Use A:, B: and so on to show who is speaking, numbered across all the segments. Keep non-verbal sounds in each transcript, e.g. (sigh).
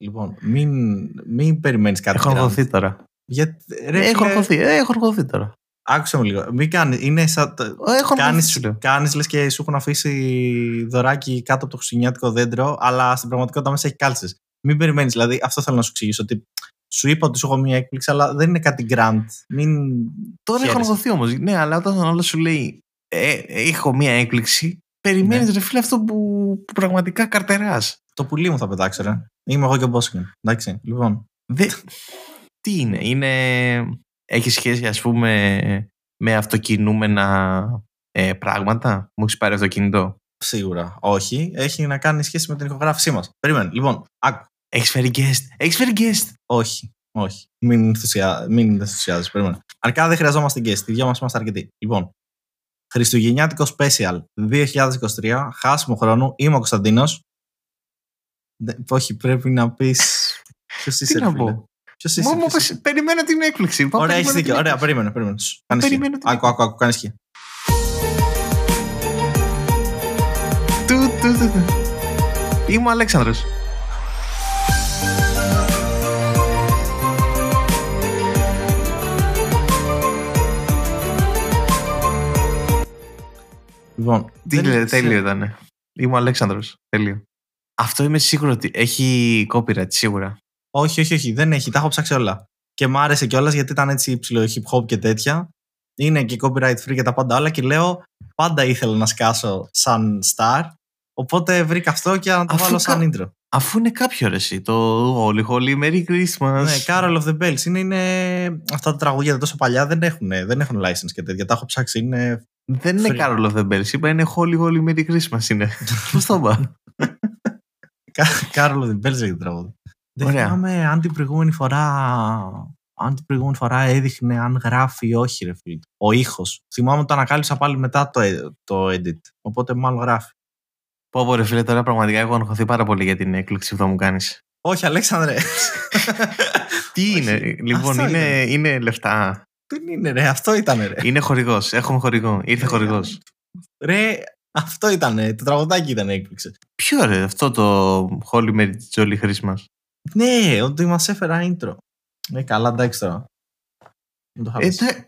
A: Λοιπόν, μην, μην περιμένεις κάτι
B: Έχω
A: grand.
B: οργωθεί τώρα.
A: Για, ρε,
B: Έχω
A: φίλε,
B: οργωθεί, ε, έχω οργωθεί τώρα.
A: Άκουσε με λίγο. Μην κάνει. Είναι σαν. το-
B: Ε, Έχω οργωθεί,
A: Κάνεις,
B: σου λέω.
A: κάνεις λες και σου έχουν αφήσει δωράκι κάτω από το χριστουγεννιάτικο δέντρο, αλλά στην πραγματικότητα μέσα έχει κάλτσες. Μην περιμένεις, δηλαδή αυτό θέλω να σου εξηγήσω. Ότι σου είπα ότι σου έχω μία έκπληξη, αλλά δεν είναι κάτι grand. Μην
B: Τώρα έχω
A: χαίρεσαι.
B: οργωθεί όμως. Ναι, αλλά όταν όλο σου λέει ε, έχω μία έκπληξη, περιμένεις
A: Ναι.
B: ρε φίλε αυτό που, που πραγματικά καρτεράς.
A: Το πουλί μου θα πετάξω, ρε. Είμαι εγώ και ο Μπόσικεν. Εντάξει, λοιπόν.
B: Τι είναι, είναι. Έχει σχέση, ας πούμε, με αυτοκινούμενα ε, πράγματα; Μου έχεις πάρει αυτοκίνητο;
A: Σίγουρα. Όχι. Έχει να κάνει σχέση με την ηχογράφησή μας. Περίμενε. Λοιπόν, άκου.
B: Έχεις φέρει guest; Έχεις φέρει guest;
A: Όχι. Όχι. Μην, ενθουσιά... μην ενθουσιάζεις. Περίμενε. Αρκά δεν χρειαζόμαστε guest. Οι δυο μας είμαστε αρκετοί. Λοιπόν. Χριστουγεννιάτικο Special 2023. Χάσιμο χρόνου. Είμαι ο Κωνσταντίνος. Όχι, πρέπει να πεις. Ποιος είσαι,
B: Τι
A: ρε
B: να
A: φίλε.
B: πω.
A: Ποιος είσαι,
B: Μου μου
A: ποιος
B: πες,
A: είσαι.
B: περιμένω την έκπληξη. Πάω,
A: Ωραία, έχεις
B: περιμένω
A: δίκιο.
B: την
A: Ωραία,
B: έκπληξη.
A: περίμενε, περίμενε. Σου, Κάνεις
B: Περιμένω
A: χι.
B: την
A: Άκου, άκου, άκου, κάνεις χι.
B: Του, του, του, του. Είμαι ο Αλέξανδρος.
A: Λοιπόν,
B: Τι
A: δεν
B: λέει,
A: ξέρω.
B: τέλειο ήταν. Είμαι ο Αλέξανδρος. Τέλειο. Αυτό είμαι σίγουρο ότι έχει copyright, σίγουρα.
A: Όχι, όχι, όχι, δεν έχει. Τα έχω ψάξει όλα. Και μ' άρεσε κιόλας γιατί ήταν έτσι ψηλό hip hop και τέτοια. Είναι και copyright free και τα πάντα όλα. Και λέω, πάντα ήθελα να σκάσω σαν star. Οπότε βρήκα αυτό και να το
B: Αφού
A: βάλω σαν
B: κα-
A: intro.
B: Αφού είναι κάποιο ρε εσύ, το Holy Holy Merry Christmas.
A: Ναι, Carol of the Bells. Είναι, είναι... Αυτά τα τραγούδια τα τόσο παλιά δεν έχουν, δεν έχουν license και τέτοια. Τα έχω ψάξει. Είναι...
B: Δεν είναι
A: Free.
B: Carol of the Bells, είπα είναι Holy Holy Merry Christmas είναι. (laughs) Πώς το είπα; (laughs)
A: Carol of the Bells λέγεται το τραγούδι. Δεν
B: Ωραία.
A: θυμάμαι αν την προηγούμενη φορά. Αν την προηγούμενη φορά έδειχνε αν γράφει ή όχι, ρε φίλε. Ο ήχος. Θυμάμαι ότι το ανακάλυψα πάλι μετά το, ε- το edit. Οπότε μάλλον γράφει.
B: Πω πω ρε φίλε, τώρα πραγματικά έχω αγχωθεί πάρα πολύ για την έκπληξη που θα μου κάνεις.
A: Όχι, Αλέξανδρε. (laughs)
B: Τι
A: Όχι.
B: είναι, λοιπόν,
A: Αυτό
B: είναι, είναι λεφτά.
A: Δεν είναι, ρε. Αυτό ήταν, ρε.
B: Είναι χορηγός, έχουμε χορηγό, ήρθε
A: Ναι,
B: χορηγός.
A: Ρε, αυτό ήταν. Το τραγουδάκι ήταν έκπληξη.
B: Ποιο ρε, αυτό το Holy Merry Jolly Christmas;
A: Ναι, ότι μας έφερα intro. Ναι, καλά, εντάξει τώρα. Δεν το είχα
B: Ε,
A: πει.
B: τε-
A: Γιατί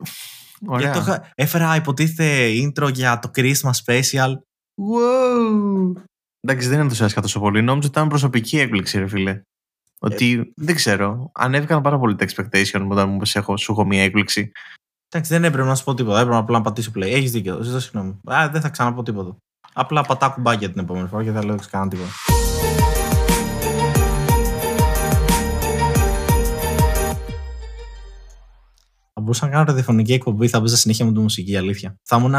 A: το
B: Ωραία.
A: είχα- Έφερα υποτίθεται intro για το Christmas special.
B: Wow. Εντάξει, δεν ενθουσιάστηκα τόσο πολύ. Νόμιζα ότι ήταν προσωπική έκπληξη, ρε φίλε. Ότι δεν ξέρω. Ανέβηκαν πάρα πολύ τα expectation όταν μου είπες έχω, σου έχω μία έκπληξη.
A: Εντάξει, δεν έπρεπε να σου πω τίποτα. Έπρεπε απλά να πατήσω play. Έχεις δίκιο. Ζητώ συγγνώμη. Α, δεν θα ξαναπώ τίποτα. Απλά πατά κουμπάκια την επόμενη φορά και δεν θα λέω κανένα τίποτα. Θα μπορούσα να κάνω ραδιοφωνική εκπομπή, θα παίζα συνέχεια με τη μουσική, η αλήθεια. Θα ήμουν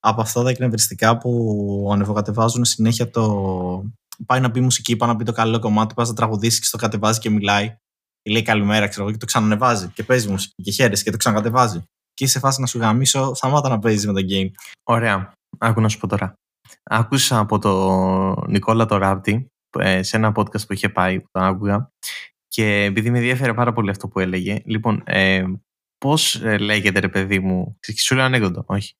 A: από αυτά τα εκνευριστικά που ανεβοκατεβάζουν συνέχεια το. Πάει να πει μουσική, πάει να πει το καλό κομμάτι, πας να τραγουδήσεις και το κατεβάζει και μιλάει. Και λέει καλημέρα, ξέρω εγώ, και το ξανανεβάζει. Και παίζει μουσική και χαίρεσαι και το ξανακατεβάζει. Και είσαι σε φάση να σου γαμίσω, σταμάτα να παίζεις με το game.
B: Ωραία. Άκου να σου πω τώρα. Άκουσα από τον Νικόλα το Ράπτη ε, σε ένα podcast που είχε πάει, που τον άκουγα. Και επειδή με ενδιαφέρε πάρα πολύ αυτό που έλεγε, λοιπόν, ε, πώς λέγεται ρε παιδί μου. Και σου λέω ανέκδοτο, όχι.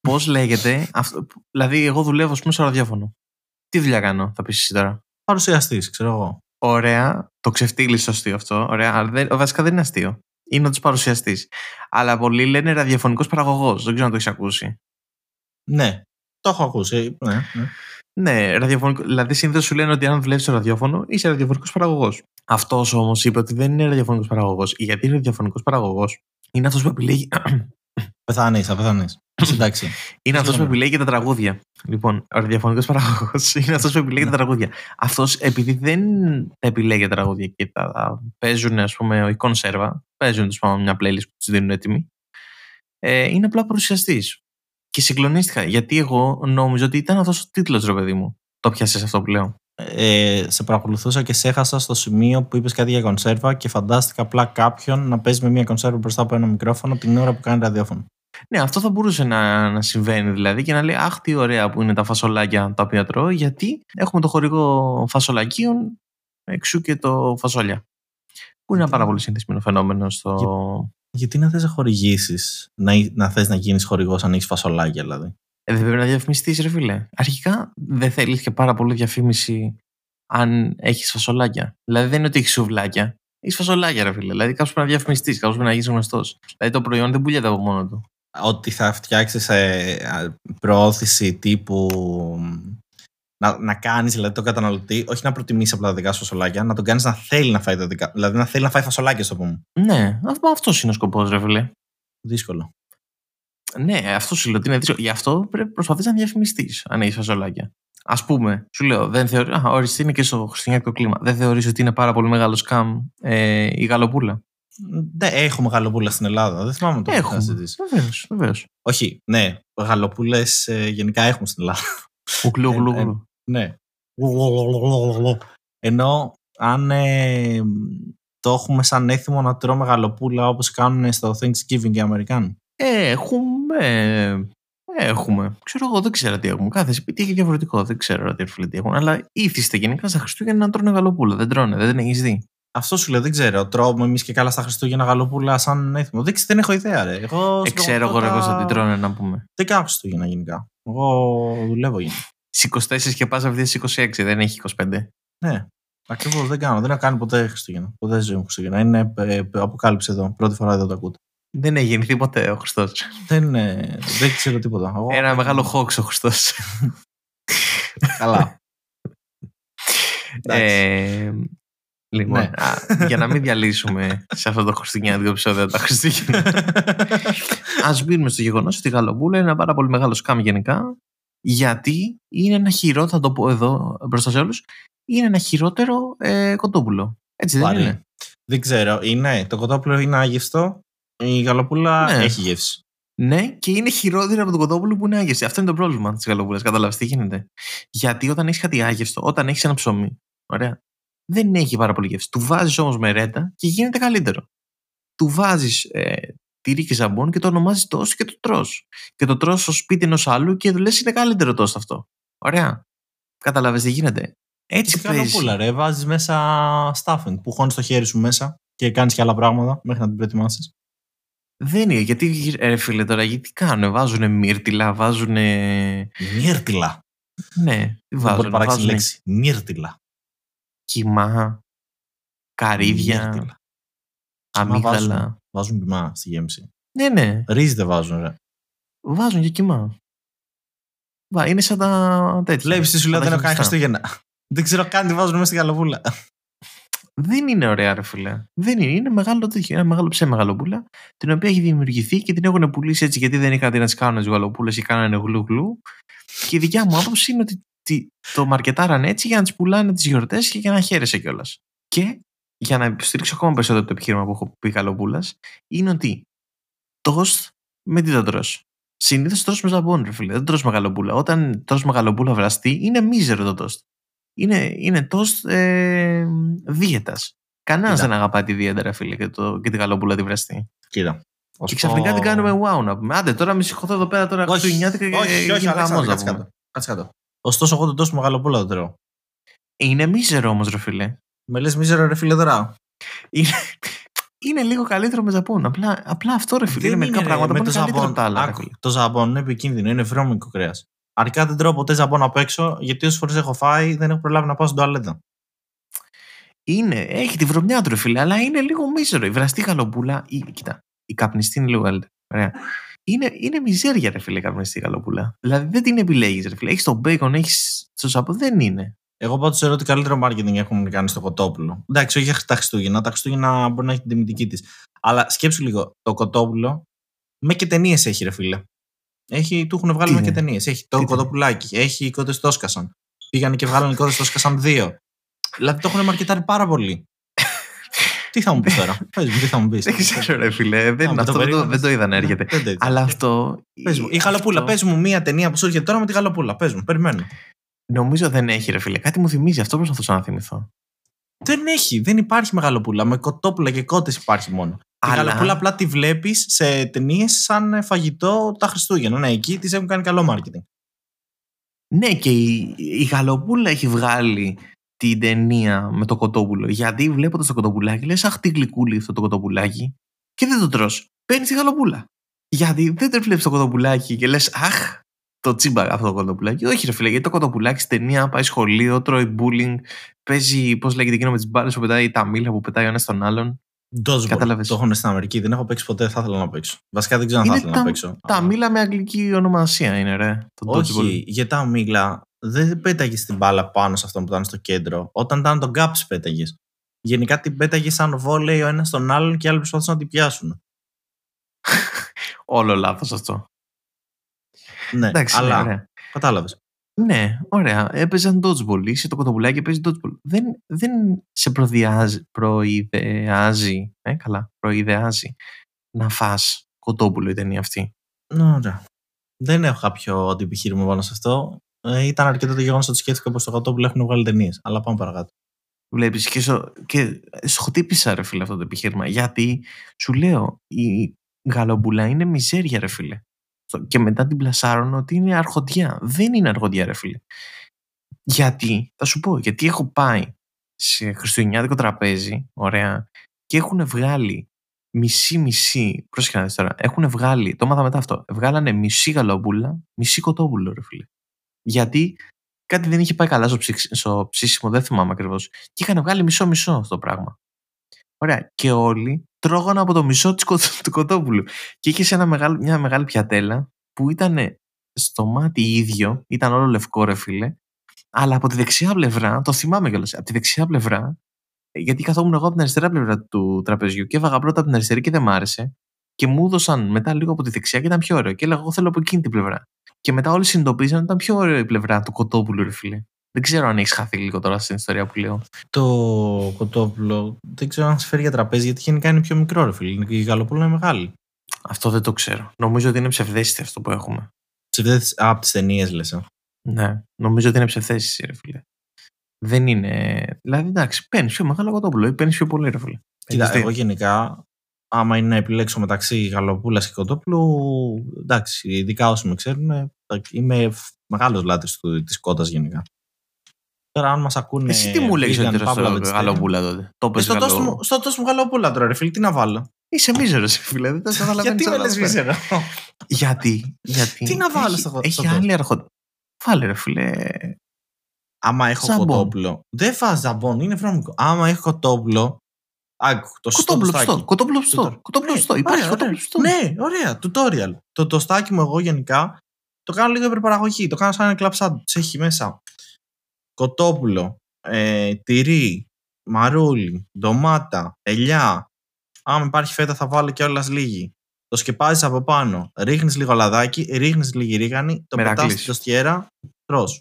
B: Πώς λέγεται. Αυτό, δηλαδή, εγώ δουλεύω, ας πούμε, στο ραδιόφωνο. Τι δουλειά κάνω, θα πεις εσύ τώρα;
A: Παρουσιαστής, ξέρω εγώ.
B: Ωραία, το ξεφτύλι αστείο αυτό. Ωραία, αλλά δεν, βασικά δεν είναι αστείο. Είναι όντω παρουσιαστή. Αλλά πολλοί λένε ραδιοφωνικός παραγωγός. Δεν ξέρω αν το έχεις ακούσει.
A: Ναι, το έχω ακούσει. Ναι, ναι.
B: Ναι, ραδιοφωνικό. Δηλαδή, συνήθως σου λένε ότι αν δουλεύει στο ραδιόφωνο είσαι ραδιοφωνικός παραγωγός. Αυτός όμως είπε ότι δεν είναι ραδιοφωνικός παραγωγός. Γιατί είναι ραδιοφωνικός παραγωγός; Είναι αυτός που επιλέγει. (coughs)
A: Πεθάνεις, θα πεθάνεις. (coughs) Εντάξει.
B: είναι αυτός που
A: Συγγνώμη.
B: επιλέγει τα τραγούδια. Λοιπόν, ο ραδιοφωνικός παραγωγός (laughs) είναι αυτός που επιλέγει
A: Ναι.
B: τα τραγούδια. Αυτός επειδή δεν τα επιλέγει τα τραγούδια και τα, τα παίζουν, ας πούμε, η κονσέρβα, παίζουν τους πάνω μια playlist που τους δίνουν έτοιμη, ε, είναι απλά παρουσιαστής. Και συγκλονίστηκα γιατί εγώ νόμιζα ότι ήταν αυτός ο τίτλος, ρε παιδί μου. Το πιάσες αυτό που λέω.
A: Ε, σε παρακολουθούσα και σε έχασα στο σημείο που είπες κάτι για κονσέρβα και φαντάστηκα απλά κάποιον να παίζει με μια κονσέρβα μπροστά από ένα μικρόφωνο την ώρα που κάνει ραδιόφωνο.
B: Ναι, αυτό θα μπορούσε να, να συμβαίνει δηλαδή και να λέει Αχ, τι ωραία που είναι τα φασολάκια τα οποία τρώω, γιατί έχουμε το χορηγό φασολακίων εξού και το φασόλια. Που είναι ένα πάρα πολύ συνηθισμένο φαινόμενο στο.
A: Γιατί να θες να χορηγήσεις, να, να θες να γίνεις χορηγός αν έχεις φασολάκια δηλαδή;
B: Ε, δεν πρέπει να διαφημιστείς, ρε φίλε. Αρχικά δεν θέλεις και πάρα πολύ διαφήμιση αν έχεις φασολάκια. Δηλαδή δεν είναι ότι έχεις σουβλάκια. Έχεις φασολάκια, ρε φίλε. Δηλαδή κάπως πρέπει να διαφημιστείς, κάπως πρέπει να γίνεις γνωστός. Δηλαδή το προϊόν δεν πουλιέται από μόνο του.
A: Ότι θα φτιάξεις προώθηση τύπου να, να κάνεις δηλαδή τον καταναλωτή, όχι να προτιμήσει απλά τα δικά σου φασολάκια, να τον κάνεις να θέλει να φάει τα δικά Δηλαδή να θέλει να φάει φασολάκια, στο πούμε.
B: Ναι, αυτός είναι ο σκοπός, ρε φίλε.
A: Δύσκολο.
B: Ναι, αυτός σου λέω ότι είναι δύσκολο. Γι' αυτό πρέπει να προσπαθείς να διαφημιστείς αν έχεις φασολάκια. Α πούμε, σου λέω, δεν θεωρεί. Α, οριστεί είναι και στο χριστιανικό κλίμα. Δεν θεωρείς ότι είναι πάρα πολύ μεγάλο σκάμ ε, η γαλοπούλα;
A: Δεν έχουμε γαλοπούλα στην Ελλάδα. Δεν θυμάμαι το
B: Έχουμε. Βεβαίως, βεβαίως.
A: Όχι, ναι. Γαλοπούλες ε, γενικά έχουμε στην Ελλάδα.
B: Ουκλου, ουκλου, ουκλου.
A: Ναι. Ενώ αν ε, το έχουμε σαν έθιμο να τρώμε γαλοπούλα όπως κάνουν στο Thanksgiving οι Αμερικάνοι.
B: Έχουμε. Έχουμε. Ξέρω εγώ, δεν ξέρω τι έχουμε. Κάθε σπίτι έχει διαφορετικό. Δεν ξέρω τι τι έχουν. Αλλά ήθιστε γενικά στα Χριστούγεννα να τρώνε γαλοπούλα. Δεν τρώνε, δεν έχεις δει.
A: Αυτό σου λέω, δεν ξέρω. Τρώμε εμείς και καλά στα Χριστούγεννα γαλοπούλα σαν έθιμο. Δεν, δεν έχω ιδέα, ρε. Εγώ,
B: ε, ξέρω εγώ, εγώ, θα την τρώνε να πούμε.
A: Δεν κάνω Χριστούγεννα γενικά; Εγώ δουλεύω γενικά.
B: Στι 24 και πας αυτή στι 26, δεν έχει 25.
A: Ναι. Ακριβώς δεν κάνω. Δεν έχω κάνει ποτέ Χριστούγεννα. Ποτέ ζωή μου Χριστούγεννα. Είναι ε, αποκάλυψη εδώ. Πρώτη φορά εδώ το ακούτε.
B: Δεν έχει γεννηθεί ποτέ ο Χριστός.
A: Δεν, δεν ξέρω τίποτα. Εγώ...
B: Ένα μεγάλο χόξ ο Χριστός. (laughs)
A: Καλά.
B: ε, λοιπόν, ναι. α, για να μην διαλύσουμε σε αυτό το χριστουγεννιάτικο επεισόδιο τα Χριστούγεννα. Α μείνουμε στο γεγονός ότι η Γαλοπούλα είναι ένα πάρα πολύ μεγάλο σκάμ γενικά γιατί είναι ένα χειρό, θα το πω εδώ μπροστά σε όλους, είναι ένα χειρότερο ε, κοτόπουλο. Έτσι δεν είναι;
A: Δεν ξέρω. Είναι, το κοτόπουλο είναι άγευστο, η γαλοπούλα ναι. έχει γεύση.
B: Ναι, και είναι χειρότερο από το κοτόπουλο που είναι άγευση. Αυτό είναι το πρόβλημα της γαλοπούλας. Κατάλαβες τι γίνεται; Γιατί όταν έχεις κάτι άγευστο, όταν έχεις ένα ψωμί, ωραία, δεν έχει πάρα πολύ γεύση. Του βάζεις όμως μερέτα και γίνεται καλύτερο. Του βάζεις ε, τυρί και ζαμπόν και το ονομάζεις τόσο και το τρώ. Και το τρώ στο σπίτι ενός άλλου και του λες είναι καλύτερο τόσο αυτό. Ωραία. Κατάλαβε τι γίνεται. Έτσι
A: παίζεις. πουλα, ρε. Βάζεις μέσα stuffing που χώνει το χέρι σου μέσα και κάνεις και άλλα πράγματα μέχρι να την προετοιμάσεις.
B: Δεν είναι, γιατί ρε φίλε τώρα, γιατί κάνουν, βάζουν μύρτιλα, βάζουν.
A: Μύρτιλα.
B: Ναι, βάζουν.
A: Δεν μπορεί λέξη. Μύρτιλα.
B: Κιμά, καρύδια, αμύγδαλα.
A: Βάζουν κοιμά στη γέμιση.
B: Ναι, ναι.
A: Ρύζι δεν βάζουν, ρε.
B: Βάζουν και κοιμά. Είναι σαν τα τέτοια.
A: Βλέπεις τι σου λέω, δεν έχω κάνει Χριστούγεννα. (laughs) Δεν ξέρω καν τι βάζουν μέσα στη γαλοπούλα.
B: Δεν είναι ωραία, ρε φίλε. Δεν είναι. Είναι μεγάλο τέτοιο. Ένα μεγάλο ψέμα γαλοπούλα, την οποία έχει δημιουργηθεί και την έχουν πουλήσει έτσι γιατί δεν είχαν τι να τις κάνουν τις γαλοπούλες και κάνανε γλου γλου. Και η δικιά μου άποψη είναι ότι το μαρκετάραν έτσι για να τι πουλάνε τις γιορτές και για να χαίρεσαι κιόλας. Και για να υποστηρίξω ακόμα περισσότερο το επιχείρημα που έχω πει Καλοπούλα, είναι ότι τόστ με τι θα τρως. Συνήθως τρως με ζαμπόν, ρε φίλε. Δεν τρως με γαλοπούλα. Όταν τρως με γαλοπούλα βραστή, είναι μίζερο το τόστ. Είναι, είναι τόστ ε, δίαιτας. Κανένας δεν αγαπάει τη δίαιτα, ρε φίλε, και, το, και τη γαλοπούλα τη βραστή.
A: Κοίτα.
B: Και ξαφνικά την κάνουμε wow να πούμε. Άντε, τώρα μη σηκωθώ εδώ πέρα τώρα
A: Χριστουγεννιάτικα και όχι, όχι, κάτσε κάτω. κάτω. Ωστόσο, εγώ το τόστ με γαλοπούλα το τρώω.
B: Είναι μίζερο όμως, ρε φίλε.
A: Με λες μίζερο ρε φίλε τώρα.
B: Είναι, είναι λίγο καλύτερο με ζαμπόν. Απλά, απλά αυτό ρε φίλε. Είναι μερικά πράγματα που είναι καλύτερο από τα άλλα. Άκου,
A: το ζαμπόν είναι επικίνδυνο, είναι βρώμικο κρέας. Αρκά δεν τρώω ποτέ ζαμπόν απ' έξω, γιατί όσες φορές έχω φάει δεν έχω προλάβει να πάω στην τουαλέτα.
B: Είναι, έχει τη βρωμιά του ρε φίλε, αλλά είναι λίγο μίζερο. Η βραστή γαλοπούλα, η, κοίτα, η καπνιστή είναι λίγο καλύτερη. Ωραία. Είναι, είναι μιζέρια ρε φίλε η καπνιστή γαλοπούλα. Δηλαδή δεν την επιλέγεις ρε φίλε. Έχεις το μπέικον, έχεις το ζαμπόν, δεν είναι.
A: Εγώ πάντως θεωρώ ότι καλύτερο marketing έχουμε κάνει στο κοτόπουλο. Εντάξει, όχι τα Χριστούγεννα. Τα Χριστούγεννα μπορεί να έχει την τιμητική της. Αλλά σκέψου λίγο, το κοτόπουλο με και ταινίες έχει, ρε φίλε. Έχει, του έχουν βγάλει με και ταινίες. Έχει το κοτόπουλάκι, έχει οι κότες Τόσκασαν. Πήγανε και βγάλανε οι κότες Τόσκασαν δύο. Δηλαδή το έχουν μαρκετάρει πάρα πολύ. Τι θα μου πεις τώρα, (laughs) πες μου, τι θα μου πεις;
B: Δεν ξέρω, ρε φίλε. Δεν, αυτό δεν, το, δεν το είδα να έρχεται. Αλλά αυτό.
A: Πες μου, η γαλοπούλα, πες μου μία ταινία που σου έρχεται τώρα με τη γαλοπούλα. Πες μου, περιμένω.
B: Νομίζω δεν έχει, ρε φίλε. Κάτι μου θυμίζει. Αυτό προσπαθούσα να θυμηθώ.
A: Δεν έχει. Δεν υπάρχει μεγαλοπούλα. Με κοτόπουλα και κότες υπάρχει μόνο. Αλλά... Η γαλοπούλα απλά τη βλέπεις σε ταινίες σαν φαγητό τα Χριστούγεννα. Ναι, εκεί της έχουν κάνει καλό marketing.
B: Ναι, και η, η γαλοπούλα έχει βγάλει την ταινία με το κοτόπουλο. Γιατί βλέποντας το κοτοπουλάκι, λες, Αχ, τι γλυκούλι αυτό το κοτοπουλάκι. Και δεν το τρώ. Παίρνεις τη γαλοπούλα. Γιατί δεν το βλέπεις το κοτοπουλάκι και λες, Αχ, το τσίμπα αυτό το κοτοπουλάκι. Όχι, ρε φίλε, γιατί το κοτοπουλάκι στην ταινία πάει σχολείο, τρώει bullying, παίζει, πώς λέγεται εκείνο με τις μπάλες που πετάει τα μήλα που πετάει ο ένας τον άλλον.
A: Dodgeball.
B: Κατάλαβες.
A: Το έχουν στην Αμερική. Δεν έχω παίξει ποτέ. Θα ήθελα να παίξω. Βασικά δεν ξέρω αν θα
B: Είναι
A: ήθελα
B: τα,
A: να παίξω.
B: τα
A: Αλλά-
B: μήλα με αγγλική ονομασία είναι, ρε. Το dodgeball.
A: Όχι, για τα μήλα δεν πέταγες την μπάλα πάνω σε αυτό που ήταν στο κέντρο. Όταν ήταν τον γκάψ πέταγες. Γενικά την πέταγες σαν βόλεϊ ο ένας τον άλλον και οι άλλοι προσπαθούσαν να την πιάσουν.
B: Όλο λάθος αυτό.
A: Ναι,
B: Εντάξει, ναι,
A: αλλά
B: ωραία.
A: κατάλαβες.
B: Ναι, ωραία. Έπαιζαν dodgeball. Είσαι το κοτοπουλάκι και παίζει dodgeball. Δεν, δεν σε προδιάζει, προειδεάζει. Ε, καλά. Προειδεάζει να φας κοτόπουλο η ταινία αυτή.
A: Ωραία. Δεν έχω κάποιο αντιπιχείρημα πάνω σε αυτό. Ε, ήταν αρκετό το γεγονός ότι σκέφτηκα πως το Γατόπουλο έχουν βγάλει ταινίες. Αλλά πάμε παρακάτω.
B: Βλέπεις και, στο, και σου χτύπησα, ρε φίλε, αυτό το επιχείρημα. Γιατί σου λέω, η γαλομπουλά είναι μιζέρια, ρε φίλε. Στο- Και μετά την πλασάρουν ότι είναι αρχοντιά. Δεν είναι αρχοντιά, ρε φίλε. Γιατί, θα σου πω, γιατί έχω πάει σε χριστουγεννιάτικο τραπέζι, ωραία, και έχουν βγάλει μισή-μισή. Πρόσεχε να δεις τώρα. Έχουν βγάλει, το έμαθα μετά αυτό. Βγάλανε μισή γαλομπούλα, μισή κοτόπουλο, ρε φίλε. Γιατί κάτι δεν είχε πάει καλά στο, ψήξ- στο ψήσιμο, δεν θυμάμαι ακριβώς. Και είχαν βγάλει μισό-μισό αυτό το πράγμα. Ωραία. Και όλοι τρώγανε από το μισό της, κο- του κοτόπουλου. Και είχε ένα μεγάλο, μια μεγάλη πιατέλα που ήταν στο μάτι ίδιο, ήταν όλο λευκό, ρε φίλε. Αλλά από τη δεξιά πλευρά, το θυμάμαι κιόλας, από τη δεξιά πλευρά, ε, γιατί καθόμουν εγώ από την αριστερά πλευρά του τραπεζιού και έβαγα πρώτα από την αριστερή και δεν μ' άρεσε. Και μου έδωσαν μετά λίγο από τη δεξιά και ήταν πιο ωραίο. Και έλεγα, Εγώ θέλω από εκείνη την πλευρά. Και μετά όλοι συνειδητοποίησαν ότι ήταν πιο ωραίο η πλευρά του κοτόπουλου, ρε φίλε. Δεν ξέρω αν έχεις χαθεί λίγο τώρα στην ιστορία που λέω.
A: Το κοτόπουλο δεν ξέρω αν σε φέρει για τραπέζι γιατί γενικά είναι πιο μικρό, ρε φίλε. Η γαλοπούλα είναι μεγάλη.
B: Αυτό δεν το ξέρω. Νομίζω ότι είναι ψευδέστηση αυτό που έχουμε.
A: Σε από τις ταινίες λες.
B: Ναι, νομίζω ότι είναι ψευδέστηση, ρε φίλε. Δεν είναι. Δηλαδή, εντάξει, παίρνεις πιο μεγάλο κοτόπουλο ή παίρνεις πιο πολύ, ρε φίλε.
A: Κοίτα,
B: Έχεις
A: εγώ
B: δει.
A: γενικά, άμα είναι να επιλέξω μεταξύ γαλοπούλα και κοτόπουλου, εντάξει, ειδικά όσοι με ξέρουν, εντάξει, είμαι μεγάλος λάτρης της κότας γενικά. Τώρα, αν μας ακούνε.
B: Εσύ τι μου λέγεις
A: vegan,
B: ότι
A: παύλα,
B: στο
A: vegetarian.
B: γαλοπούλα τότε; Το
A: Ε,
B: πες
A: Στο τόσο
B: γαλο...
A: μου- στο τόσο μου γαλοπούλα τώρα, ρε φίλε, τι να βάλω;
B: Είσαι μίζερο, φίλε. Δεν το (laughs) καταλαβαίνεις
A: Γιατί με
B: όλα
A: λες
B: αυτά.
A: μίζερο;
B: Γιατί, γιατί.
A: Τι να βάλω
B: έχει-
A: στο-
B: Έχει
A: στο τόσο.
B: άλλη αρχότητα. Βάλε, ρε φίλε.
A: Άμα έχω
B: Ζαμπόν.
A: κοτόπουλο. Δεν φας ζαμπόν, είναι βρώμικο. Άμα έχω κοτόπουλο. Άκου, το σωστό
B: Κοτόπουλο
A: τοστάκι.
B: πιστό. Κοτόπουλο πιστό.
A: Τούτο.
B: Κοτόπουλο
A: Ναι,
B: πιστό. Υπάρχει
A: ωραία,
B: κοτόπουλο
A: ωραία.
B: πιστό.
A: Ναι, ωραία. Tutorial. Το τοστάκι μου εγώ γενικά το κάνω λίγο υπερπαραγωγή. Το κάνω σαν ένα κλαμπ σάντουιτς. Έχει μέσα κοτόπουλο, ε, τυρί, μαρούλι, ντομάτα, ελιά. Άμα υπάρχει φέτα θα βάλω κιόλας λίγη. Το σκεπάζεις από πάνω. Ρίχνεις λίγο λαδάκι, ρίχνεις λίγη ρίγανη, το
B: Μερακλής.
A: πετάς στην τοστιέρα, τρως.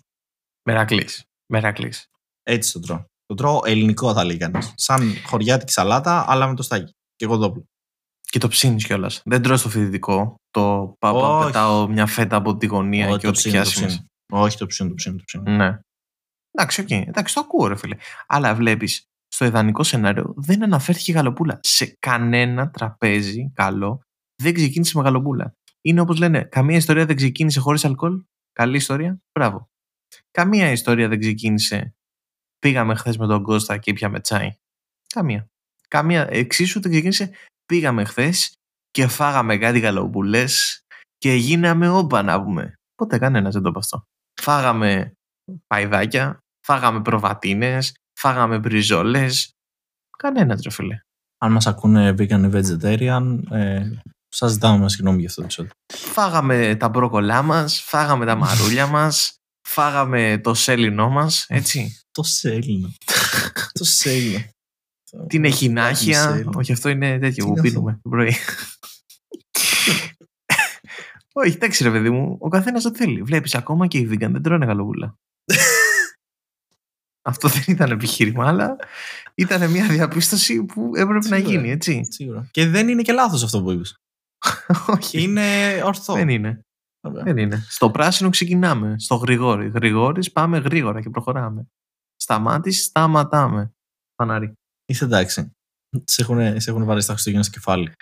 B: Μερακλής. Μερακλής.
A: Έτσι το τρώω. Το τρώω ελληνικό θα λέει κανείς. Σαν χωριάτικη σαλάτα, αλλά με το στάκι. Και κοτόπουλο.
B: Και το ψήνεις κιόλας. Δεν τρώω το φοιτητικό. Το πάω, πάω,
A: Όχι.
B: πετάω μια φέτα από τη γωνία
A: Όχι,
B: και
A: το
B: ό,τι
A: ψήνω, το
B: πιάσει μέσα.
A: ψήνω. Όχι, το ψήνω, το ψήνω, το ψήνω.
B: Ναι. Εντάξει, οκ. Εντάξει, το ακούω, ρε φίλε. Αλλά βλέπεις, στο ιδανικό σενάριο δεν αναφέρθηκε η γαλοπούλα. Σε κανένα τραπέζι καλό δεν ξεκίνησε με γαλοπούλα. Είναι όπως λένε, καμία ιστορία δεν ξεκίνησε χωρίς αλκοόλ. Καλή ιστορία. Μπράβο. Καμία ιστορία δεν ξεκίνησε. Πήγαμε χθες με τον Κώστα και ήπιαμε τσάι. Καμία. Καμία. Εξίσου δεν ξεκίνησε. Πήγαμε χθες και φάγαμε κάτι γαλοπούλε και γίναμε όπα να πούμε. Ποτέ κανένας δεν το είπε αυτό. Φάγαμε παϊδάκια, φάγαμε προβατίνες, φάγαμε μπριζόλες. Κανένας ρε φίλε.
A: Αν μας ακούνε vegan ή vegetarian, ε, σας ζητάμε συγγνώμη για αυτό το επεισόδιο.
B: Φάγαμε τα μπρόκολά μας, φάγαμε τα μαρούλια (laughs) μας, φάγαμε το σέλινό μας, έτσι.
A: Το σέλινο. το σέλινο.
B: Την εχινάχια,
A: Σέλινο.
B: όχι αυτό είναι τέτοιο
A: Τι
B: που
A: είναι
B: πίνουμε το πρωί. όχι, εντάξει ρε παιδί μου, ο καθένας ό,τι θέλει. Βλέπεις ακόμα και οι vegan δεν τρώνε γαλοπούλα. (laughs) Αυτό δεν ήταν επιχείρημα, αλλά ήταν μια διαπίστωση που έπρεπε να
A: Σίγουρα.
B: γίνει, έτσι.
A: Σίγουρα. Και δεν είναι και λάθος αυτό που είπες. (laughs)
B: Όχι.
A: Είναι ορθό.
B: Δεν είναι.
A: Ωραία.
B: Δεν είναι. Στο πράσινο ξεκινάμε. Στο γρηγόρι. Γρηγόρι πάμε γρήγορα και προχωράμε. Σταμάτης, σταματάμε. Φανάρι.
A: Είσαι εντάξει. Σε έχουν, σε έχουν βάλει στα Χριστούγεννα στο κεφάλι.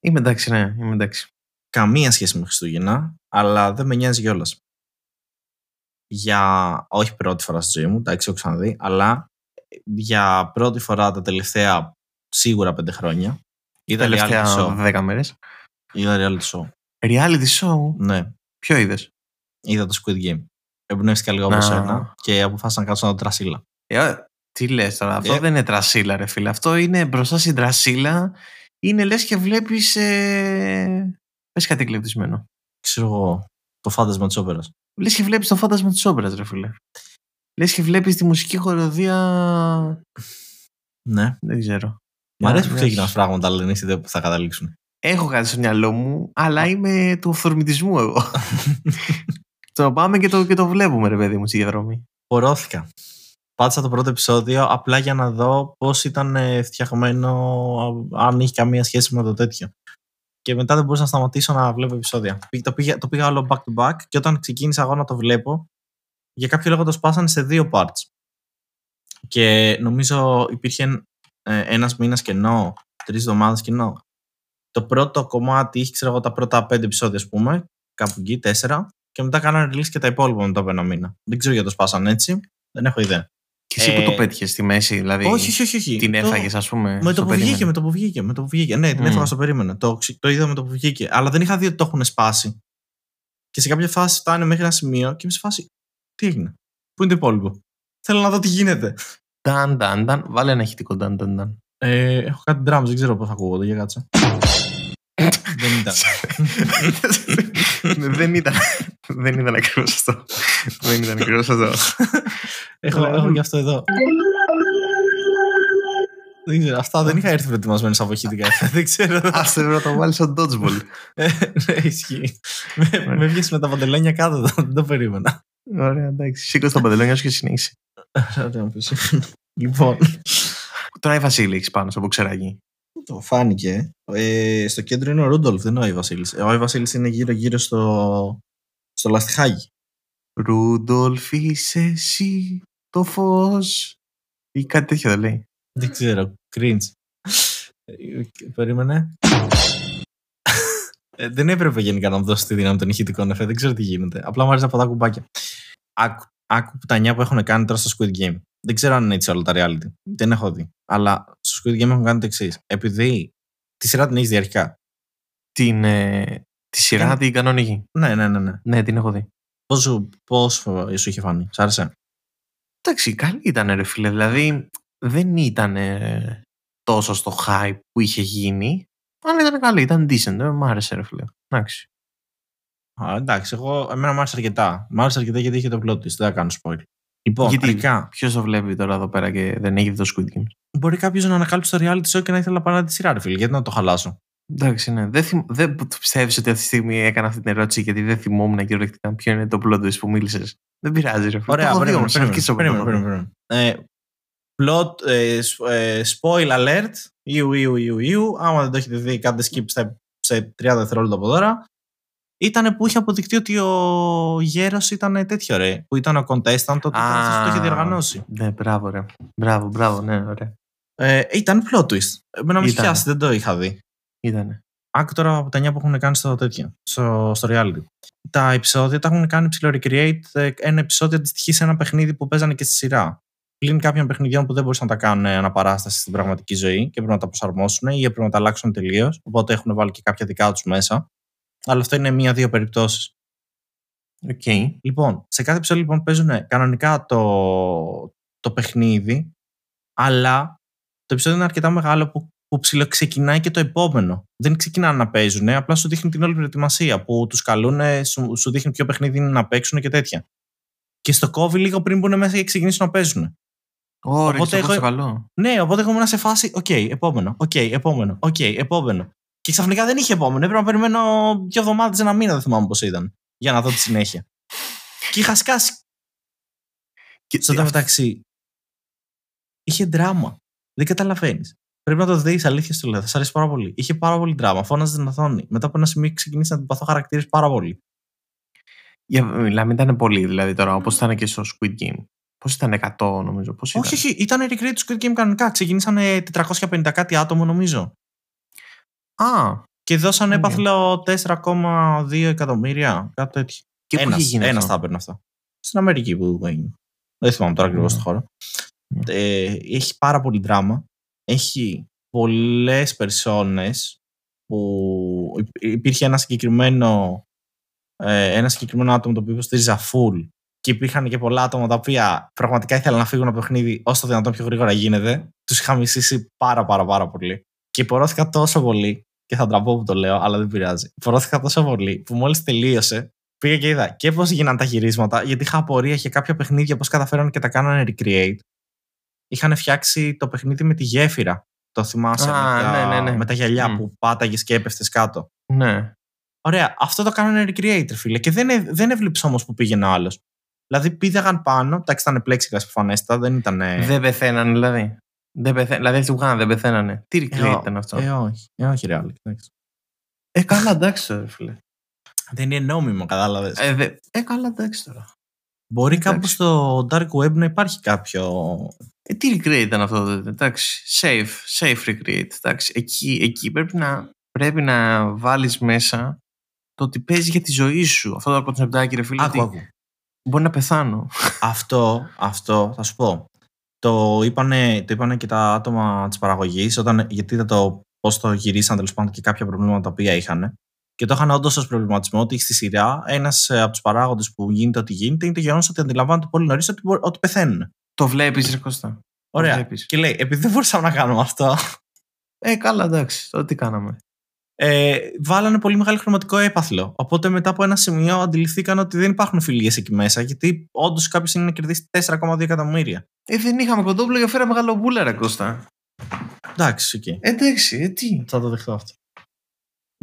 B: Είμαι εντάξει, ναι, είμαι εντάξει.
A: Καμία σχέση με Χριστούγεννα, αλλά δεν με νοιάζει κιόλας. Για όχι πρώτη φορά στη ζωή μου, εντάξει, έχω ξαναδεί, αλλά για πρώτη φορά τα τελευταία σίγουρα πέντε χρόνια. Είδα reality
B: Τελευταία
A: show.
B: δέκα μέρες.
A: Είδα reality show.
B: Reality show.
A: Ναι.
B: Ποιο είδες;
A: είδα το Squid Game. Εμπνεύστηκα λίγο από
B: Να.
A: σένα και αποφάσισα να κάτσω να το τρασίλα.
B: Ε, τι λες τώρα, αυτό
A: Ε.
B: δεν είναι τρασίλα ρε φίλε. Αυτό είναι μπροστά στην τρασίλα. Είναι λες και βλέπεις... Ε... Πες κάτι κλεπτισμένο.
A: Ξέρω εγώ, το φάντασμα της όπερας.
B: Λες και βλέπεις το φάντασμα της όπερας ρε φίλε. Λες και βλέπεις τη μουσική χοροδία...
A: Ναι.
B: Δεν ξέρω.
A: Μ' αρέσει που
B: Μιας-
A: ξεκινάς πράγματα, αλλά δεν έχεις ιδέα που θα καταλήξουν.
B: Έχω κάτι στο μυαλό μου, αλλά είμαι του αυθορμητισμού εγώ. (laughs) το πάμε και το, και το βλέπουμε ρε παιδί μου στη διαδρομή.
A: Πορώθηκα. Πάτησα το πρώτο επεισόδιο απλά για να δω πώς ήταν ε, φτιαγμένο, αν είχε καμία σχέση με το τέτοιο. Και μετά δεν μπορούσα να σταματήσω να βλέπω επεισόδια. Πήγ- Το πήγα, το πήγα όλο back to back και όταν ξεκίνησα εγώ να το βλέπω, για κάποιο λόγο το σπάσανε σε δύο parts. Και νομίζω υπήρχε ε, ένας μήνας κενό, τρεις εβδομάδες κενό. Το πρώτο κομμάτι είχε, ξέρω εγώ, τα πρώτα πέντε επεισόδια, ας πούμε, κάπου εκεί, τέσσερα. Και μετά κάνανε release και τα υπόλοιπα μετά από ένα μήνα. Δεν ξέρω γιατί το σπάσαν έτσι. Δεν έχω ιδέα.
B: Και εσύ
A: Ε,
B: που το πέτυχες στη μέση, δηλαδή.
A: όχι, όχι, όχι, όχι.
B: Την
A: Το-
B: έφαγες, ας πούμε.
A: Με
B: στο
A: το που βγήκε,
B: περίμενε.
A: με το που βγήκε, με το που βγήκε. Ναι, την
B: Μμμ.
A: έφαγα στο περίμενα. Το, ξε- το είδα με το που βγήκε. Αλλά δεν είχα δει ότι το έχουν σπάσει. Και σε κάποια φάση φτάνε μέχρι ένα σημείο και είμαι σε φάση. Τι έγινε; Πού είναι το υπόλοιπο; Θέλω να δω τι γίνεται.
B: Ταν, ταν, ταν. Βάλε ένα ηχητικό ταν, ταν, ταν.
A: Ε, έχω κάτι drums, δεν ξέρω πώς θα ακούγονται. Για κάτσα. δεν ήταν.
B: δεν ήταν. δεν ήταν ακριβώς αυτό. δεν ήταν ακριβώς αυτό.
A: έχω, έχω και αυτό εδώ. δεν ξέρω, αυτά δεν είχα έρθει προετοιμασμένο από ηχητικά. δεν ξέρω.
B: Α πρέπει να το βάλεις στο dodgeball.
A: Ε, ναι, ισχύει. με, με βγες με τα παντελόνια κάτω, δεν το περίμενα.
B: Ωραία, εντάξει. Σήκω τα παντελόνια σου και συνέχισε.
A: Ωραία, πες. λοιπόν,
B: Τώρα η Βασίλη έχει πάνω στο μποξεράκι.
A: το φάνηκε; Ε, στο κέντρο είναι ο Ρούντολφ, δεν είναι ο Άι Βασίλης. Ο Άι Βασίλης είναι γύρω-γύρω στο, στο λαστιχάκι.
B: Ρούντολφ είσαι εσύ το φως; Ή κάτι τέτοιο δεν λέει.
A: Δεν ξέρω, cringe. Ε, Περίμενε. Ε, δεν έπρεπε γενικά να μου δώσει τη δύναμη των ηχητικών εφέ, δεν ξέρω τι γίνεται. Απλά μου άρεσε από τα κουμπάκια. Άκου, άκου πουτανιά που έχουν κάνει τώρα στο Squid Game. Δεν ξέρω αν είναι έτσι όλα τα reality. Δεν έχω δει. Αλλά στο Squid Game έχουν κάνει το εξής. Επειδή τη σειρά την έχεις δει αρχικά.
B: Την, ε, τη σειρά
A: Ήταν-
B: την κανονική.
A: Ναι, ναι, ναι. ναι.
B: Ναι, την έχω δει.
A: Πώς, σου- πώς σου είχε φανεί, σ' άρεσε;
B: Εντάξει, καλή ήταν ρε φίλε. Δηλαδή δεν ήταν ε, τόσο στο hype που είχε γίνει. Αλλά ήταν καλή, ήταν decent. Ε, μ' άρεσε ρε φίλε. Εντάξει.
A: Α, εντάξει, εγώ, εμένα μου άρεσε αρκετά. Μ' άρεσε αρκετά γιατί είχε το plot twist, δεν θα κάνω spoil. Λοιπόν,
B: Γιατί
A: αρχικά,
B: ποιος το βλέπει τώρα εδώ πέρα και δεν έχει δει το Squid Game.
A: μπορεί κάποιος να ανακάλυψει το reality show και να ήθελα να πάρει τη σειρά, ρε φίλε. Γιατί να το χαλάσω.
B: Εντάξει, ναι. Δεν, θυμ... δεν πιστεύεις ότι αυτή τη στιγμή έκανα αυτή την ερώτηση γιατί δεν θυμόμουν κυριολεκτικά ποιο είναι το plot twist που μίλησες. Δεν πειράζει, ρε φίλε.
A: Ωραία,
B: το έχω δει
A: περίμενε,
B: όμως,
A: περίμενε,
B: αρχίσω από
A: περίμενε,
B: το πρώτο.
A: περίμενε, περίμενε. Ε, plot, ε, σ- ε, spoil alert, ιου, ιου, ιου, ιου. Άμα δεν το έχετε δει, κάντε skip στα, σε 30 δευτερόλεπτα από τώρα. Ήταν που είχε αποδειχτεί ότι ο γέρος ήταν τέτοιο, ρε. Που ήταν ο contestant, ότι ήταν αυτός που το είχε διοργανώσει.
B: Ναι, μπράβο, ρε. Μπράβο, μπράβο, ναι, ωραία.
A: Ε, ήταν plot twist. Εμένα με είχε
B: Ήτανε.
A: πιάσει, δεν το είχα δει.
B: Ήτανε.
A: Άκου τώρα από τα 9 που έχουν κάνει στο τέτοιο, στο, στο reality. Τα επεισόδια τα έχουν κάνει ψηλό recreate ε, ένα επεισόδιο αντιστοιχεί σε ένα παιχνίδι που παίζανε και στη σειρά. Πλην κάποιων παιχνιδιών που δεν μπορούσαν να τα κάνουν αναπαράσταση στην πραγματική ζωή και πρέπει να τα προσαρμόσουν ή πρέπει να τα αλλάξουν τελείως. Οπότε έχουν βάλει και κάποια δικά τους μέσα. Αλλά αυτό είναι μία-δύο περιπτώσεις.
B: ΟΚ.
A: Λοιπόν, σε κάθε επεισόδιο λοιπόν παίζουν κανονικά το, το παιχνίδι, αλλά το επεισόδιο είναι αρκετά μεγάλο που, που ψιλοξεκινάει και το επόμενο. Δεν ξεκινάνε να παίζουν, απλά σου δείχνει την όλη προετοιμασία που τους καλούν, σου, σου δείχνει ποιο παιχνίδι είναι να παίξουν και τέτοια. Και στο κόβει λίγο πριν μπουν μέσα και ξεκινήσουν να παίζουν.
B: Ωραία,
A: Οπότε
B: εγώ...
A: εγώ-
B: καλό.
A: Ναι, οπότε εγώ ήμουν σε φάση, οκ, επόμενο, οκ, επόμενο, οκ, επόμενο. Και ξαφνικά δεν είχε επόμενο. Έπρεπε να περιμένω δύο εβδομάδες, ένα μήνα, δεν θυμάμαι πώς ήταν, για να δω τη συνέχεια. και είχα σκάσει
B: Και,
A: Στο τέλος
B: αυτό-
A: μεταξύ, είχε δράμα. Δεν καταλαβαίνεις. Πρέπει να το δεις, αλήθεια σου λέω. Θα σας αρέσει πάρα πολύ. Είχε πάρα πολύ δράμα. Φώναζε την οθόνη. Μετά από ένα σημείο ξεκινήσει να την παθώ χαρακτήρες πάρα πολύ.
B: Για, μιλάμε, ήταν πολύ δηλαδή τώρα, όπως ήταν και στο Squid Game. Πώς ήταν 100, νομίζω. Πώς ήταν;
A: Όχι, όχι, ήταν recreate του Squid Game κανονικά. Ξεκινήσανε 450 κάτι άτομο, νομίζω.
B: Α,
A: Και δώσανε
B: Οκ.
A: έπαθλο 4,2 εκατομμύρια. Κάτι τέτοιο.
B: και πού
A: Ένας,
B: είχε γίνει
A: ένας
B: αυτό;
A: τα έπαιρνε αυτό. Στην Αμερική που έγινε. Δεν θυμάμαι τώρα ακριβώς
B: Ναι.
A: το χώρο.
B: Ναι.
A: Ε, έχει πάρα πολύ δράμα. Έχει πολλές περσόνες που υ- υπήρχε ένα συγκεκριμένο ε, ένα συγκεκριμένο άτομο το οποίο υποστήριζα full και υπήρχαν και πολλά άτομα τα οποία πραγματικά ήθελαν να φύγουν από το παιχνίδι όσο το δυνατόν πιο γρήγορα γίνεται, τους είχα μισήσει πάρα πάρα πάρα πολύ. Και υπορώθηκα τόσο πολύ, και θα τραπώ που το λέω, αλλά δεν πειράζει. Υπορώθηκα τόσο πολύ που μόλις τελείωσε, πήγα και είδα και πώς γίνανε τα γυρίσματα, γιατί είχα απορία για κάποια παιχνίδια πώς καταφέραν και τα κάνανε recreate. Είχαν φτιάξει το παιχνίδι με τη γέφυρα. Το θυμάσαι
B: Α,
A: με, τα,
B: ναι, ναι, ναι.
A: με τα γυαλιά
B: Μμ.
A: που πάταγες και έπεφτες κάτω.
B: Ναι.
A: Ωραία, αυτό το κάνανε recreate, ρε φίλε. Και δεν, έ- δεν έβλειψε όμως που πήγαινε ο άλλος. Δηλαδή πήδαγαν πάνω, εντάξει ήταν plexiglass προφανέστα, δεν ήταν.
B: Δεν πεθαίνανε δηλαδή. Δεν πεθα... Δηλαδή αυτοί που κάνανε δεν πεθαίνανε. Τι
A: Ε,
B: recreate
A: ο-
B: ήταν αυτό;
A: Ε, όχι, ε, όχι, ρε Άλεξ, εντάξει.
B: Ε, καλά, εντάξει τώρα, φίλε.
A: Δεν είναι νόμιμο, κατάλαβες.
B: Ε, δε... ε, καλά, εντάξει τώρα.
A: Μπορεί
B: εντάξει.
A: κάπου στο dark web να υπάρχει κάποιο.
B: Ε, τι recreate ήταν αυτό, δε, εντάξει. Safe, safe recreate. Εντάξει. Εκεί, εκεί πρέπει να, πρέπει να βάλεις μέσα το ότι παίζει για τη ζωή σου. Αυτό το κονσεπτάκι, ρε φίλε,
A: Άκου,
B: ότι
A: άκου.
B: μπορεί να πεθάνω.
A: Αυτό, αυτό, θα σου πω. Το είπανε, το είπανε και τα άτομα της παραγωγής, γιατί είδα το πώς το γυρίσαν τέλος πάντων και κάποια προβλήματα τα οποία είχαν. Και το είχαν όντως ως προβληματισμό ότι στη σειρά ένας από τους παράγοντες που γίνεται ό,τι γίνεται είναι το γεγονός ότι αντιλαμβάνονται πολύ νωρίς ότι, μπο- ότι πεθαίνουν.
B: Το βλέπεις, ρε Κώστα. Το
A: Ωραία.
B: βλέπεις.
A: Και λέει, επειδή δεν μπορούσαμε να κάνουμε αυτό,
B: Ε, καλά, εντάξει. Τότε τι κάναμε.
A: Ε, βάλανε πολύ μεγάλο χρωματικό έπαθλο. Οπότε μετά από ένα σημείο αντιληφθήκαν ότι δεν υπάρχουν φιλίες εκεί μέσα, γιατί όντως κάποιος είναι να κερδίσει 4,2 εκατομμύρια.
B: Ε, δεν είχαμε κοντόπουλο για φέρα μεγάλο μπούλα, ρε Κώστα.
A: Εντάξει, οκ.
B: Ε, εντάξει, ε, τι.
A: Θα το δεχτώ αυτό.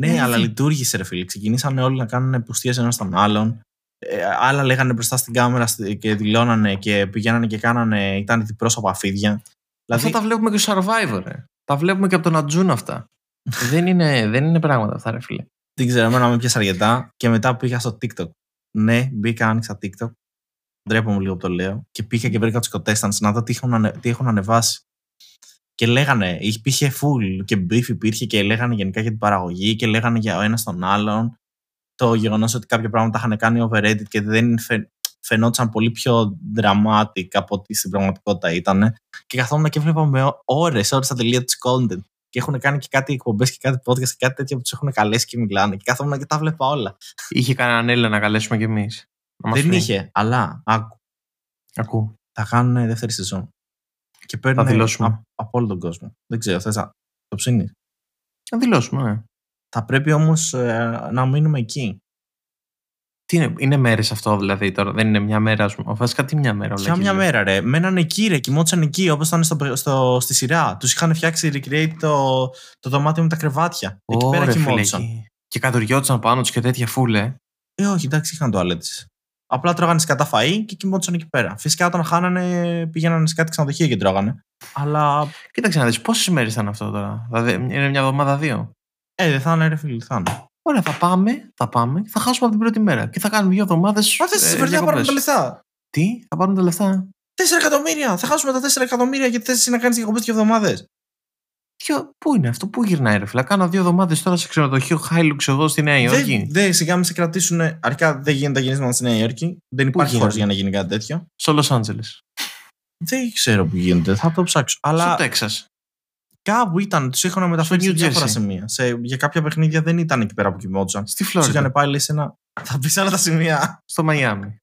A: Ναι,
B: Ε,
A: αλλά
B: τι.
A: λειτουργήσε, ρε φίλε. Ξεκινήσανε όλοι να κάνουν πουστίε ένα τον άλλον. Ε, άλλα λέγανε μπροστά στην κάμερα στη- και δηλώνανε και πηγαίνανε και κάνανε. ήταν διπρόσωπα φίδια. Δηλαδή,
B: Αυτά τα βλέπουμε και στο Survivor, ρε. Τα βλέπουμε και από τον Ατζούν αυτά. Δεν, είναι, δεν είναι πράγματα αυτά, ρε φίλε.
A: δεν ξέρω, εμένα με πιάσα αρκετά και μετά πήγα στο TikTok. Ναι, μπήκα, άνοιξα TikTok. Ντρέπομαι λίγο που το λέω. Και πήγα και βρήκα τους contestants να δω τι έχουν, ανε- τι έχουν ανεβάσει. Και λέγανε, υπήρχε full και beef υπήρχε και λέγανε γενικά για την παραγωγή και λέγανε για ο ένας τον άλλον. Το γεγονός ότι κάποια πράγματα είχαν κάνει overrated και δεν φαι, φαινόταν πολύ πιο dramatic από ό,τι στην πραγματικότητα ήταν. Και καθόμουν και βλέπα με ώρες, ώρες ατελεία του content. Και έχουν κάνει και κάτι εκπομπές και κάτι podcast και κάτι τέτοιο που τους έχουν καλέσει και μιλάνε. Και καθόμουν και τα βλέπα όλα.
B: Είχε κανέναν Έλληνα να καλέσουμε κι εμείς.
A: δεν είχε, αλλά άκου,
B: Ακού.
A: θα κάνουν δεύτερη σεζόν. Και παίρνουν
B: δηλώσουμε.
A: από, από όλο τον κόσμο. Δεν ξέρω, θες να το ψήνεις;
B: Να δηλώσουμε, ναι.
A: Θα πρέπει όμως να μείνουμε εκεί.
B: Τι είναι, είναι μέρε αυτό δηλαδή τώρα. Δεν είναι μια μέρα, ας πούμε. Βασικά τι μια μέρα. όλα
A: Ποια
B: εκεί
A: μια
B: λέω.
A: μέρα, ρε. Μέναν εκεί, ρε. Κοιμόντουσαν εκεί, όπως ήταν στο, στο, στη σειρά. Τους είχαν φτιάξει recreate το, το δωμάτιο με τα κρεβάτια. Εκεί πέρα
B: Ωρε, φίλε,
A: κοιμόντουσαν.
B: εκεί. Και κατοριώτησαν πάνω τους και τέτοια φούλε.
A: Ε, όχι, εντάξει, είχαν τουαλέτες. Απλά τρώγανε σκατά φαΐ και κοιμόντουσαν εκεί πέρα. Φυσικά όταν χάνανε πήγαιναν σε κάτι ξενοδοχείο και τρώγανε. Αλλά
B: Κοίταξε να δεις πόσες μέρες ήταν αυτό τώρα; Δηλαδή είναι μια εβδομάδα δύο;
A: ε, δεν θα είναι ρε φίλοι, θα είναι.
B: Ωραία, θα πάμε, θα πάμε, θα χάσουμε από την πρώτη μέρα. Και θα κάνουμε δύο εβδομάδες.
A: Μα θες τη βραδιά να πάρουμε τα λεφτά;
B: Τι, θα πάρουμε τα λεφτά.
A: 4 εκατομμύρια! Θα χάσουμε τα 4 εκατομμύρια γιατί θες να κάνεις διακοπές και εβδομάδες.
B: Ποιο, πού είναι αυτό, πού γυρνάει, ρε φίλε. Κάνω δύο εβδομάδες τώρα σε ξενοδοχείο Χάιλουξ εγώ στη Νέα Υόρκη.
A: Δεν δε, σιγά μην σε κρατήσουν. Αρχικά δεν γίνονται τα γυρίσματα στη Νέα Υόρκη. Δεν υπάρχει
B: γίνονται;
A: χώρο για να γίνει κάτι τέτοιο.
B: Στο Λο Άντζελε.
A: Δεν ξέρω που γίνεται, θα το ψάξω.
B: Στο
A: Αλλά
B: Τέξα.
A: Κάπου ήταν, τους είχαν μεταφέρει
B: Στο
A: σε
B: New
A: διάφορα
B: Jersey.
A: σημεία. Σε, για κάποια παιχνίδια δεν ήταν εκεί πέρα που κοιμόντουσαν.
B: Στη
A: Τους
B: Φλόριντα.
A: είχαν πάει λέει, σε ένα. Θα πεις άλλα τα σημεία.
B: Στο Μαϊάμι.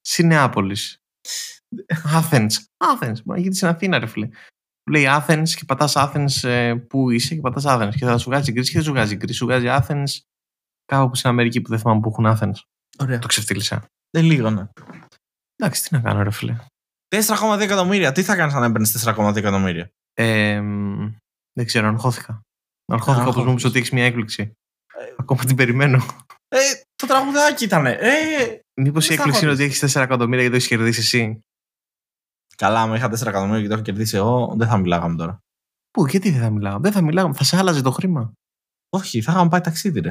B: Στη Νεάπολης. Athens. Athens. Μπορεί να γίνει στην Αθήνα, ρε φίλε. Που λέει Athens και πατάς Athens ε, που είσαι και πατάς Athens. Και θα σου βγάζει γκρι και δεν σου βγάζει γκρι. Σου βγάζει Athens κάπου στην Αμερική που δεν θυμάμαι που έχουν Athens.
A: Ωραία.
B: Το ξεφτύλισα.
A: Δεν λίγο, ναι.
B: Εντάξει, τι να κάνω, ρε φίλε.
A: 4,2 εκατομμύρια. Τι θα κάνεις αν έμπαινες 4,2 εκατομμύρια;
B: Ε, μ, δεν ξέρω, αγχώθηκα. Αγχώθηκα όπως μου είπες ότι έχεις μια έκπληξη. Ακόμα την περιμένω.
A: Ε, το τραγουδάκι ήταν. Ε,
B: Μήπως η
A: θα
B: έκπληξη είναι
A: έχω.
B: ότι έχεις 4 εκατομμύρια γιατί το έχεις κερδίσει εσύ;
A: καλά, άμα είχα 4 εκατομμύρια και το έχω κερδίσει εγώ, δεν θα μιλάγαμε τώρα.
B: Πού, γιατί δεν θα μιλάγαμε; Δεν θα μιλάγαμε. Θα σε άλλαζε το χρήμα.
A: Όχι, θα είχαμε πάει ταξίδι, ρε.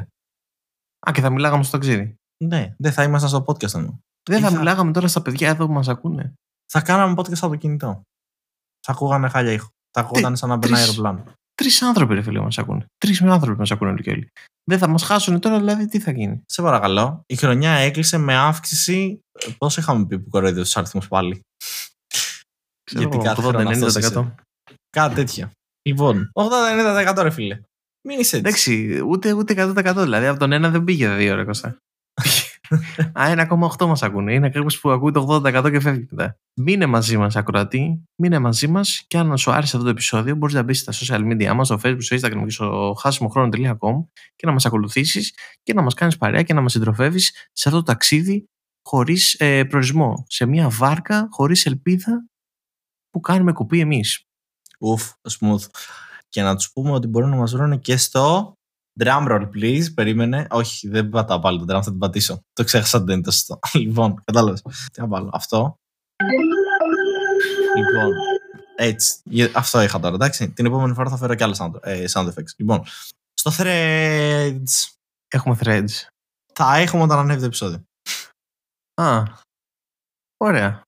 B: Α, και θα μιλάγαμε στο ταξίδι.
A: Ναι, δεν θα ήμασταν στο podcast μου.
B: Δεν θα
A: Είχα-
B: μιλάγαμε τώρα στα παιδιά εδώ που μας ακούνε.
A: Θα κάναμε podcast από το κινητό. Θα ακούγανε χάλια ήχο. Θα ακούγανε σαν να περνάει
B: τρεις.
A: αεροπλάνο.
B: Τρεις άνθρωποι, ρε φίλε, μας ακούνε. Τρεις άνθρωποι μας ακούνε όλοι και όλοι. Δεν θα μας χάσουν τώρα, δηλαδή τι θα γίνει;
A: Σε παρακαλώ, η χρονιά έκλεισε με αύξηση. ε, Πόσο είχαμε πει που κοροϊδεύει τους αριθμούς πάλι;
B: Ξέρω
A: Γιατί
B: εγώ,
A: κάθε
B: 80,
A: χρόνο αυτός
B: 90%.
A: είσαι. Κάτι τέτοιο. Λοιπόν, 80-90% ρε φίλε. Μην είσαι έτσι.
B: Εντάξει, ούτε, ούτε 100% δηλαδή. Από τον ένα δεν πήγε δύο ρε Κώστα. (laughs) Α, 1,8 μας ακούνε. Είναι κάποιο που ακούει το 80% και φεύγει μετά. Μείνε μαζί μας, ακροατή. Μείνε μαζί μας και αν σου άρεσε αυτό το επεισόδιο, μπορείς να μπεις στα social media μας, στο facebook, στο instagram και στο χάσιμοχρόνο.com και να μας ακολουθήσεις και να μας κάνεις παρέα και να μας συντροφεύεις σε αυτό το ταξίδι χωρίς ε, προορισμό. Σε μια βάρκα χωρίς ελπίδα που κάνουμε κουπί εμείς.
A: Ουφ, smooth. Και να τους πούμε ότι μπορούν να μας βρουν και στο Drum roll, please. Περίμενε. Όχι, δεν πατάω πάλι το drum, θα την πατήσω. Το ξέχασα δεν είναι το σωστό. (laughs) λοιπόν, κατάλαβες. Τι να βάλω. Αυτό. Λοιπόν, έτσι. Αυτό είχα τώρα, εντάξει. Την επόμενη φορά θα φέρω και άλλα sound, ε, sound effects. Λοιπόν, στο threads.
B: Έχουμε threads.
A: Θα έχουμε όταν ανέβει το επεισόδιο.
B: Α, ωραία.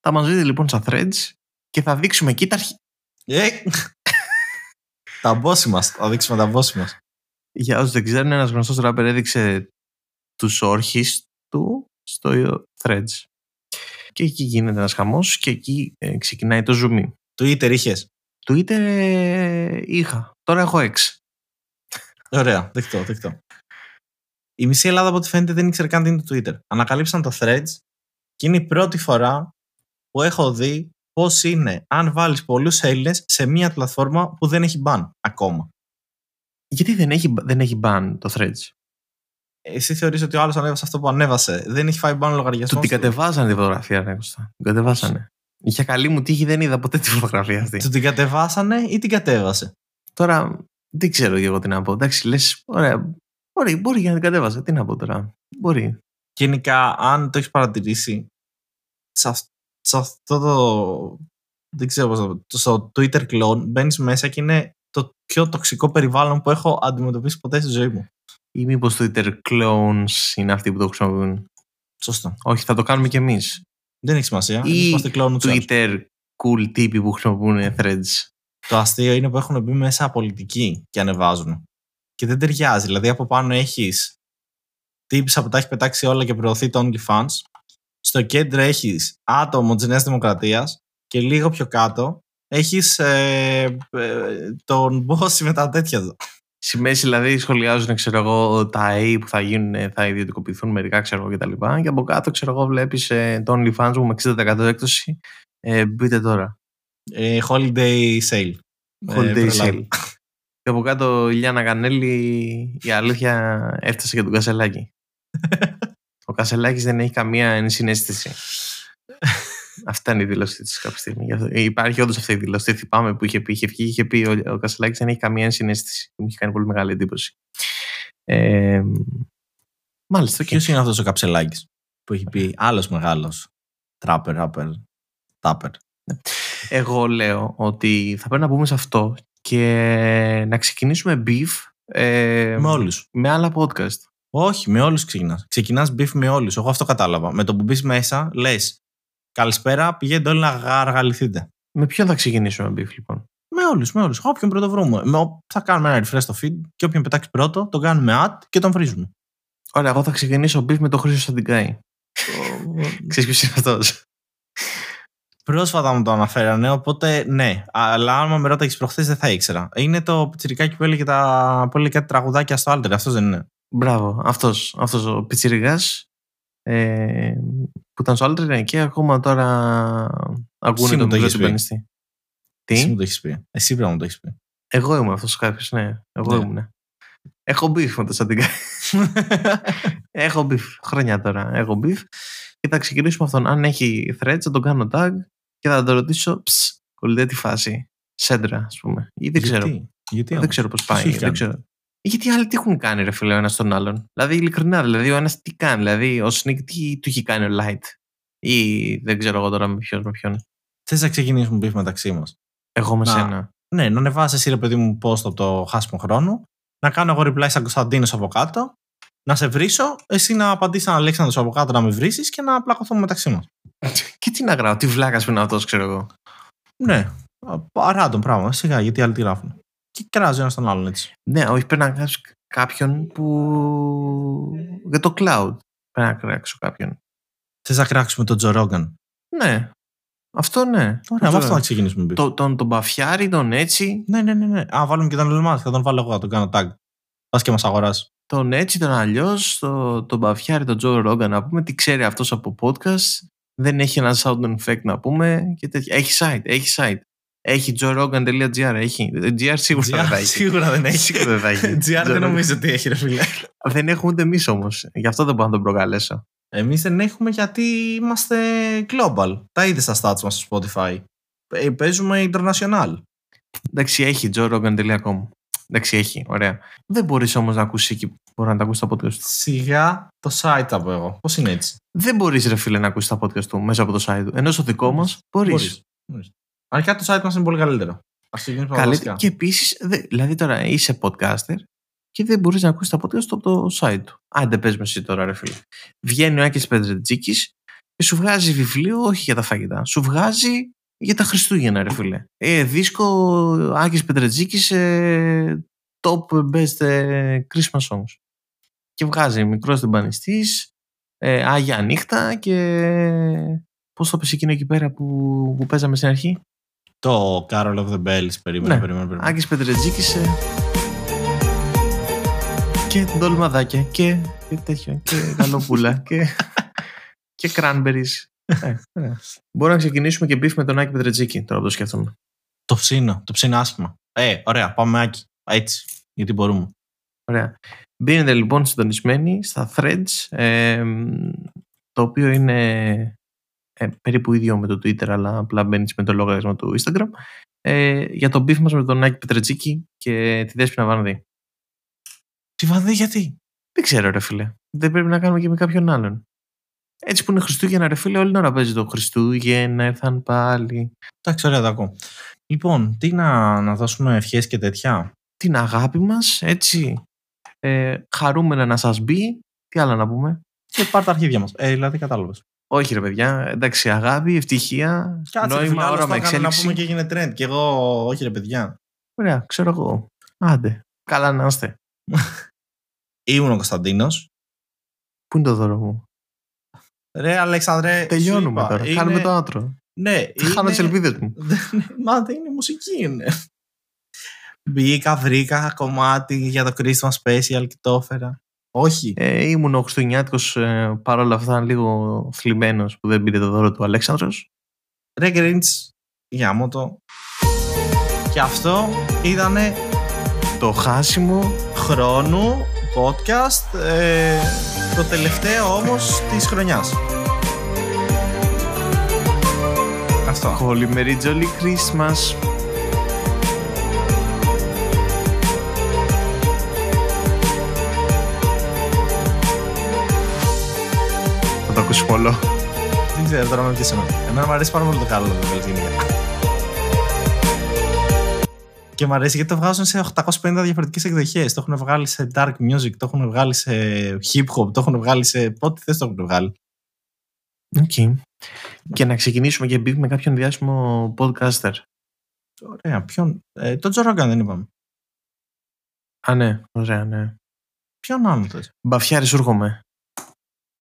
B: Θα μας δείτε λοιπόν στα threads και θα δείξουμε εκεί τα αρχή.
A: Ε, τα μπόση μας. Θα δείξουμε τα μπόση μας.
B: Για όσους δεν ξέρουν, ένας γνωστός ράπερ έδειξε τους όρχες του στο threads. Και εκεί γίνεται ένας χαμός και εκεί ε, ξεκινάει το zoom.
A: Twitter είχες;
B: Twitter ε, είχα. Τώρα έχω X.
A: Ωραία, δεκτό, δεκτό. Η μισή Ελλάδα από ό,τι φαίνεται δεν ήξερε καν τι είναι το Twitter. Ανακαλύψαν το Threads και είναι η πρώτη φορά που έχω δει πώς είναι αν βάλεις πολλούς Έλληνες σε μια πλατφόρμα που δεν έχει ban ακόμα.
B: Γιατί δεν έχει, δεν έχει ban το Threads;
A: Εσύ θεωρείς ότι ο άλλος ανέβασε αυτό που ανέβασε. Δεν έχει φάει ban λογαριασμός.
B: Του την κατεβάσανε τη φωτογραφία, ναι, Κώστα. Την κατεβάσανε. Είχε καλή μου τύχη, δεν είδα ποτέ τη φωτογραφία αυτή.
A: Του την κατεβάσανε ή την κατέβασε;
B: Τώρα δεν ξέρω εγώ τι να πω. Εντάξει, λες, ωραία. Μπορεί, μπορεί για να την κατέβασε. Τι να πω τώρα. Μπορεί.
A: Γενικά, αν το έχεις παρατηρήσει, σε, αυτό το. Δεν ξέρω πώς το Στο Twitter clone μπαίνεις μέσα και είναι το πιο τοξικό περιβάλλον που έχω αντιμετωπίσει ποτέ στη ζωή μου.
B: Ή μήπως Twitter clones είναι αυτοί που το χρησιμοποιούν;
A: Σωστό.
B: Όχι, θα το κάνουμε κι εμείς.
A: Δεν έχει σημασία.
B: Ή Twitter cool τύποι που χρησιμοποιούν threads.
A: Το αστείο είναι που έχουν μπει μέσα πολιτικοί και ανεβάζουν. Και δεν ταιριάζει. Δηλαδή από πάνω έχεις τύπησα που τα έχει πετάξει όλα και προωθεί το OnlyFans. Στο κέντρο έχεις άτομο της Νέας Δημοκρατίας και λίγο πιο κάτω έχεις ε, ε, τον Μπόση με τα τέτοια εδώ.
B: Στη μέση δηλαδή σχολιάζουν ξέρω εγώ, τα ΑΕΗ που θα γίνουν, θα ιδιωτικοποιηθούν μερικά ξέρω εγώ κτλ. Και, και από κάτω ξέρω εγώ βλέπεις ε, το OnlyFans μου με 60% έκπτωση. Ε, μπείτε τώρα.
A: Ε, holiday sale.
B: Holiday ε, sale. (laughs) και από κάτω η Λιάννα Κανέλη η αλήθεια έφτασε για τον Κασελάκη. (laughs) Ο Κασελάκης δεν έχει καμία ενσυναίσθηση. (laughs) Αυτή είναι η δήλωση της κάποια στιγμή. Υπάρχει όντως αυτή η δήλωση. Θυμάμαι που είχε πει, είχε βγει, είχε πει ο, ο Κασελάκης δεν έχει καμία ενσυναίσθηση. Μου είχε κάνει πολύ μεγάλη εντύπωση. Ε, μάλιστα.
A: Ποιος είναι αυτός ο Καψελάκης που έχει πει άλλος μεγάλος τράπερ, ράπερ, τάπερ;
B: Εγώ λέω ότι θα πρέπει να μπούμε σε αυτό και να ξεκινήσουμε beef ε,
A: με όλους.
B: Με άλλα podcast.
A: Όχι, με όλους ξεκινάς. Ξεκινάς beef με όλους. Εγώ αυτό κατάλαβα. Με το που μπεις μέσα, λες Καλησπέρα, πηγαίνετε όλοι να γαργαληθείτε.
B: Με ποιον θα ξεκινήσουμε beef λοιπόν;
A: Με όλους, με όλους. Όποιον πρώτο βρούμε. Με, θα κάνουμε ένα refresh στο feed και όποιον πετάξει πρώτο, τον κάνουμε ad και τον βρίζουμε.
B: Ωραία, εγώ θα ξεκινήσω beef με τον Χρήσο Σαντιγκάη. (laughs) Ξέρεις ποιος είναι αυτός;
A: Πρόσφατα μου το αναφέρανε, οπότε ναι. Αλλά άμα με ρώταγες προχθές δεν θα ήξερα. Είναι το πιτσιρικάκι που έλεγε, τα, που έλεγε κάτι τραγουδάκια στο Alter, αυτός δεν είναι.
B: Μπράβο, αυτός αυτός ο πιτσιριγά ε, που ήταν στο Alter και ακόμα τώρα ακούνε
A: το
B: μικρό
A: του
B: Τι;
A: Εσύ μου το έχεις πει. Εσύ πρέπει να μου το έχεις πει.
B: Εγώ ήμουν αυτός κάποιος, ναι. Εγώ ναι. ήμουν. Έχω μπιφ με το Σαντιγκάι. (laughs) Έχω beef. Χρόνια τώρα. Έχω μπιφ. Και θα ξεκινήσουμε αυτόν. Αν έχει threads, θα τον κάνω tag και θα τον ρωτήσω. Ψ, κολλητέ τη φάση; Σέντρα, ας πούμε. Ή δεν
A: Γιατί;
B: ξέρω.
A: Γιατί
B: δεν ξέρω πώς πάει. Δεν ξέρω. Γιατί άλλοι τι έχουν κάνει, ρε φίλε, ο ένας τον άλλον; Δηλαδή, ειλικρινά, δηλαδή, ο ένας τι κάνει. Δηλαδή, ο Sneak τι του έχει κάνει ο Light; Ή δεν ξέρω εγώ τώρα με ποιον με ποιον.
A: Θες να ξεκινήσουμε beef μεταξύ μας;
B: Εγώ με
A: να,
B: σένα.
A: Ναι, να ανεβάσεις εσύ, ρε παιδί μου, post από το χάσιμο χρόνο. Να κάνω εγώ reply σαν Κωνσταντίνος από κάτω. Να σε βρίσω, εσύ να απαντήσεις έναν Αλέξανδρος από κάτω να με βρει και να πλακωθούμε μεταξύ μας. (laughs)
B: και τι να γράω, τι βλάκας που είναι αυτός, ξέρω εγώ.
A: Ναι, παρά πράγμα, σιγά, γιατί άλλοι τι γράφουν και κράζει ένας τον άλλον έτσι.
B: Ναι, όχι πρέπει να κράξει κάποιον που. για το cloud. Πρέπει να κράξω κάποιον.
A: Θες να κράξουμε τον Τζο Ρόγκαν;
B: Ναι. Αυτό ναι.
A: Ωραία, με αυτό να ξεκινήσουμε. beef.
B: Το, τον, τον Μπαφιάρη, τον έτσι,
A: Ναι, ναι, ναι, ναι. Α, βάλουμε και τον Elon Musk. Θα τον βάλω εγώ, θα τον κάνω tag. Πας και μας αγοράσει.
B: τον έτσι, τον αλλιώς, το, τον Μπαφιάρη, τον Joe Rogan να πούμε, τι ξέρει αυτός από podcast. Δεν έχει ένα sound effect να πούμε και τέτοια. Έχει site, έχει site. Έχει joerogan.gr, έχει; GR σίγουρα δεν θα έχει.
A: Σίγουρα δεν έχει.
B: Σίγουρα δεν θα έχει.
A: GR
B: Joe
A: δεν
B: Rogan.
A: νομίζω ότι έχει, ρε φίλε.
B: Δεν έχουμε ούτε εμείς όμως. Γι' αυτό δεν μπορώ να τον προκαλέσω.
A: Εμείς δεν έχουμε γιατί είμαστε global. Τα είδες στα stats μας στο Spotify. Ε, Παίζουμε international.
B: Εντάξει, έχει joerogan.com. Εντάξει, έχει. Ωραία. Δεν μπορείς όμως να ακούσεις εκεί. Μπορεί να τα ακούσεις τα podcast του.
A: Σιγά το site θα πω εγώ. Πώς είναι έτσι;
B: Δεν μπορείς, ρε φίλε, να ακούσεις τα podcast του μέσα από το site του. Ενώ στο δικό μας μπορείς.
A: Μπορείς. Μπορείς. Αρχικά το site μας είναι πολύ καλύτερο. Α ξεκινήσουμε από τα
B: Καλύτερα.
A: βασικά.
B: Και επίσης, δηλαδή τώρα είσαι podcaster και δεν μπορείς να ακούσεις τα podcast του από το site του. Άντε, πες με εσύ τώρα, ρε φίλε. Βγαίνει ο Άκης Πετρετζίκη και σου βγάζει βιβλίο, όχι για τα φαγητά. Σου βγάζει για τα Χριστούγεννα, ρε φίλε. Ε, δίσκο Άκης Πετρετζίκη ε, top best ε, Christmas songs. Και βγάζει μικρός τυμπανιστής, ε, Άγια νύχτα και. Πώς το πες εκείνο εκεί πέρα που, που παίζαμε στην αρχή;
A: Το Carol of the Bells. Περίμενε,
B: Ναι.
A: περίμενε. περίμενε.
B: Άκης Πετρετζίκης ε, και ντολμαδάκια και, και τέτοιο και γαλοπούλα και, και cranberries. Ε, ε. Μπορούμε να ξεκινήσουμε και beef με τον Άκη Πετρετζίκη τώρα που το σκέφτομαι.
A: Το ψήνω. Το ψήνω άσχημα. Ε, ωραία. Πάμε Άκη. Έτσι. Γιατί μπορούμε.
B: Ωραία. Μπαίνετε λοιπόν συντονισμένοι στα threads ε, το οποίο είναι ε, περίπου ίδιο με το Twitter αλλά απλά μπαίνεις με το λογαριασμό του Instagram ε, για τον beef μας με τον Άκη Πετρετζίκη και τη Δέσποινα Βανδύ.
A: Τι βαδί, γιατί;
B: Δεν ξέρω, ρε φίλε. Δεν πρέπει να κάνουμε και με κάποιον άλλον. Έτσι που είναι Χριστούγεννα, ρε φίλε, όλη την ώρα παίζει το Χριστούγεννα, ήρθαν πάλι.
A: Εντάξει, ωραία, το ακούω. Λοιπόν, τι να, να δώσουμε ευχές και τέτοια;
B: Την αγάπη μας, έτσι. Ε, χαρούμενα να σας μπει. Τι άλλο να πούμε;
A: Και πάρ' τα αρχίδια μας. Ε, δηλαδή κατάλαβες.
B: Όχι, ρε παιδιά. Εντάξει, αγάπη, ευτυχία,
A: Κάτσε, ρε φίλε,
B: νόημα,
A: άλλος το
B: όραμα,
A: έκανε να
B: εξέλιξη.
A: πούμε και έγινε trend. Και εγώ, όχι ρε παιδιά.
B: Ωραία, ξέρω εγώ. Άντε. Καλά να είστε. (laughs)
A: Ήμουν ο Κωνσταντίνος.
B: Πού είναι το δώρο μου;
A: Ρε Αλέξανδρε. σου
B: Τελειώνουμε
A: είπα,
B: τώρα.
A: είναι-
B: Κάνουμε το άτρο.
A: Ναι,
B: Θα χάνω
A: είναι-
B: τι ελπίδες μου. (laughs)
A: Μα δεν είναι μουσική είναι. (laughs) Μπήκα, βρήκα κομμάτι για το Christmas Special και το έφερα. Όχι.
B: Ε, ήμουν ο Χριστουγεννιάτικος ε, παρόλα αυτά λίγο θλιμμένος που δεν πήρε το δώρο του Αλέξανδρος.
A: Ρε Grinch, γάμο το. Και αυτό ήταν
B: Το χάσιμο
A: χρόνου podcast ε, το τελευταίο όμως της χρονιάς. Αυτό.
B: Holy Merry Jolly Christmas. Θα το ακούσουμε όλο.
A: Δεν ξέρω τώρα με ποιες εμένα. Εμένα μου αρέσει πάρα πολύ το καλό το Bells γενικά. Και μου αρέσει γιατί το βγάζουν σε 850 διαφορετικές εκδοχές. Το έχουν βγάλει σε dark music, το έχουν βγάλει σε hip hop, το έχουν βγάλει σε ό,τι θες το έχουν βγάλει.
B: Okay. Και να ξεκινήσουμε και μπει με κάποιον διάσημο podcaster.
A: Ωραία, ποιον; Ε, τον Joe Rogan δεν είπαμε.
B: Α, ναι, ωραία, ναι.
A: Ποιον άλλο θες;
B: Μπαφιάρη, σου έρχομαι.